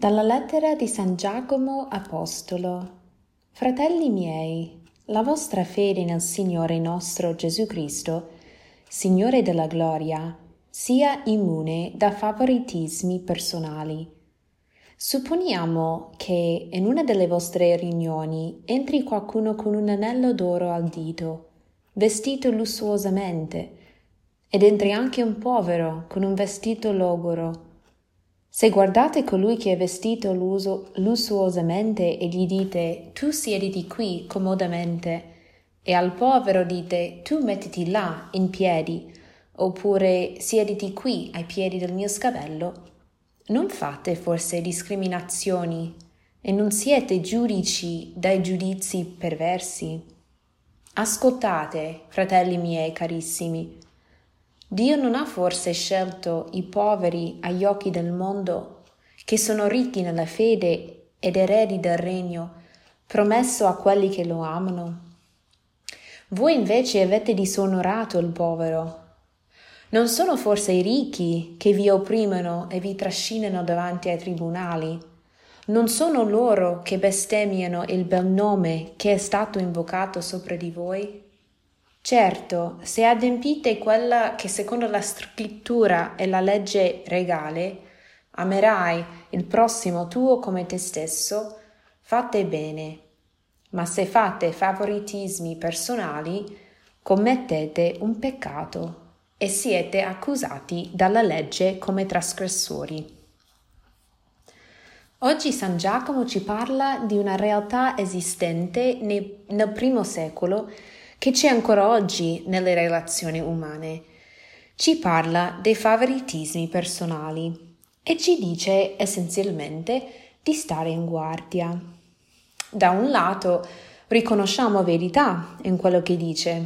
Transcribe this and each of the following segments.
Dalla lettera di San Giacomo Apostolo. Fratelli miei, la vostra fede nel Signore nostro Gesù Cristo, Signore della gloria, sia immune da favoritismi personali. Supponiamo che in una delle vostre riunioni entri qualcuno con un anello d'oro al dito, vestito lussuosamente, ed entri anche un povero con un vestito logoro se guardate colui che è vestito lussuosamente e gli dite tu siediti qui comodamente, e al povero dite tu mettiti là in piedi, oppure siediti qui ai piedi del mio scabello, non fate forse discriminazioni e non siete giudici dai giudizi perversi? Ascoltate, fratelli miei carissimi, Dio non ha forse scelto i poveri agli occhi del mondo, che sono ricchi nella fede ed eredi del regno, promesso a quelli che lo amano? Voi invece avete disonorato il povero. Non sono forse i ricchi che vi opprimono e vi trascinano davanti ai tribunali? Non sono loro che bestemmiano il bel nome che è stato invocato sopra di voi? Certo, se adempite quella che secondo la scrittura è la legge regale, amerai il prossimo tuo come te stesso, fate bene. Ma se fate favoritismi personali, commettete un peccato e siete accusati dalla legge come trasgressori. Oggi San Giacomo ci parla di una realtà esistente nel primo secolo che c'è ancora oggi nelle relazioni umane. Ci parla dei favoritismi personali e ci dice essenzialmente di stare in guardia. Da un lato riconosciamo verità in quello che dice.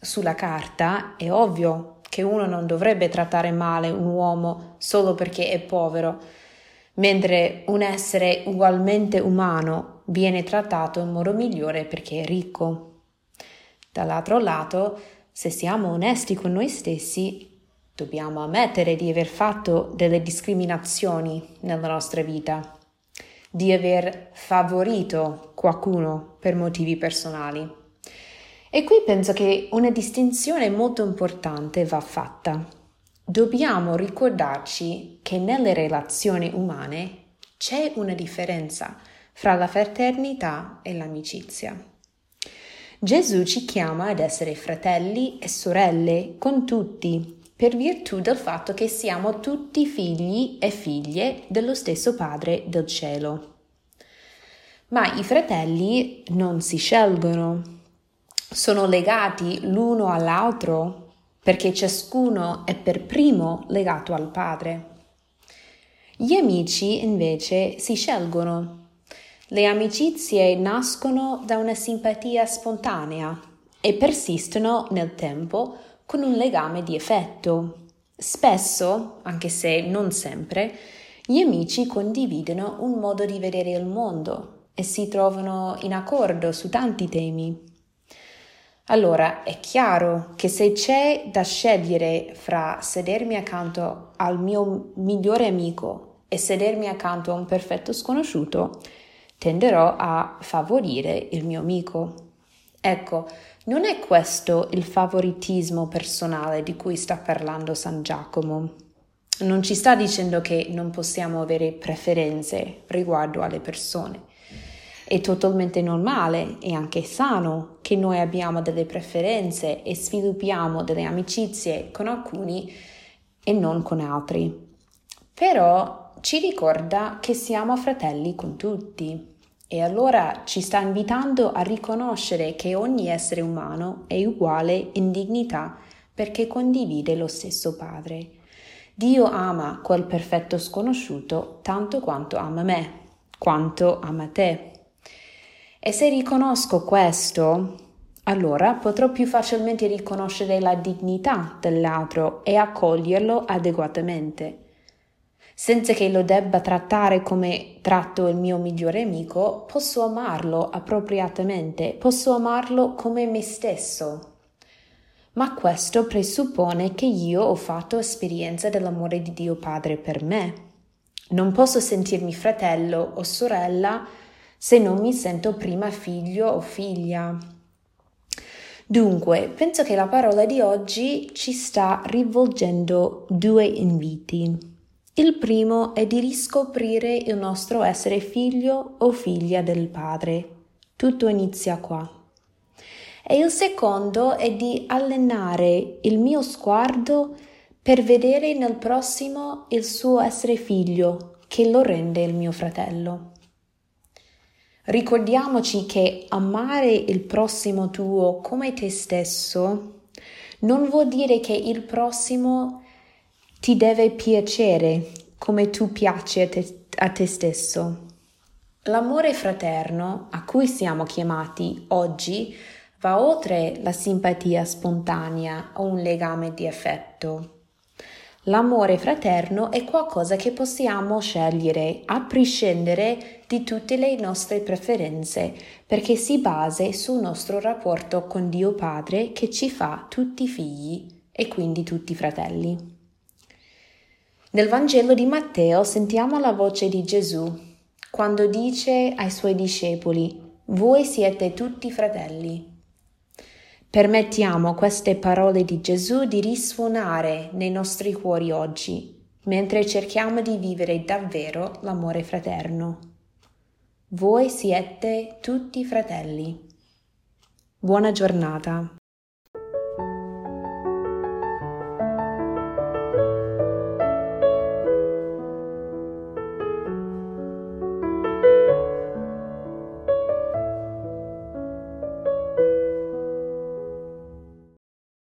Sulla carta è ovvio che uno non dovrebbe trattare male un uomo solo perché è povero, mentre un essere ugualmente umano viene trattato in modo migliore perché è ricco. Dall'altro lato, se siamo onesti con noi stessi, dobbiamo ammettere di aver fatto delle discriminazioni nella nostra vita, di aver favorito qualcuno per motivi personali. E qui penso che una distinzione molto importante va fatta. Dobbiamo ricordarci che nelle relazioni umane c'è una differenza fra la fraternità e l'amicizia. Gesù ci chiama ad essere fratelli e sorelle con tutti, per virtù del fatto che siamo tutti figli e figlie dello stesso Padre del cielo. Ma i fratelli non si scelgono, sono legati l'uno all'altro perché ciascuno è per primo legato al Padre. Gli amici invece si scelgono le amicizie nascono da una simpatia spontanea e persistono nel tempo con un legame di effetto. Spesso, anche se non sempre, gli amici condividono un modo di vedere il mondo e si trovano in accordo su tanti temi. Allora è chiaro che se c'è da scegliere fra sedermi accanto al mio migliore amico e sedermi accanto a un perfetto sconosciuto, tenderò a favorire il mio amico. Ecco, non è questo il favoritismo personale di cui sta parlando San Giacomo. Non ci sta dicendo che non possiamo avere preferenze riguardo alle persone. È totalmente normale e anche sano che noi abbiamo delle preferenze e sviluppiamo delle amicizie con alcuni e non con altri. Però ci ricorda che siamo fratelli con tutti e allora ci sta invitando a riconoscere che ogni essere umano è uguale in dignità perché condivide lo stesso Padre. Dio ama quel perfetto sconosciuto tanto quanto ama me, quanto ama te. E se riconosco questo, allora potrò più facilmente riconoscere la dignità dell'altro e accoglierlo adeguatamente senza che lo debba trattare come tratto il mio migliore amico, posso amarlo appropriatamente, posso amarlo come me stesso. Ma questo presuppone che io ho fatto esperienza dell'amore di Dio Padre per me. Non posso sentirmi fratello o sorella se non mi sento prima figlio o figlia. Dunque, penso che la parola di oggi ci sta rivolgendo due inviti. Il primo è di riscoprire il nostro essere figlio o figlia del Padre. Tutto inizia qua. E il secondo è di allenare il mio sguardo per vedere nel prossimo il suo essere figlio che lo rende il mio fratello. Ricordiamoci che amare il prossimo tuo come te stesso non vuol dire che il prossimo ti deve piacere come tu piaci a te, a te stesso. L'amore fraterno a cui siamo chiamati oggi va oltre la simpatia spontanea o un legame di affetto. L'amore fraterno è qualcosa che possiamo scegliere a prescindere di tutte le nostre preferenze, perché si basa sul nostro rapporto con Dio Padre che ci fa tutti figli e quindi tutti fratelli. Nel Vangelo di Matteo sentiamo la voce di Gesù quando dice ai suoi discepoli, voi siete tutti fratelli. Permettiamo queste parole di Gesù di risuonare nei nostri cuori oggi, mentre cerchiamo di vivere davvero l'amore fraterno. Voi siete tutti fratelli. Buona giornata.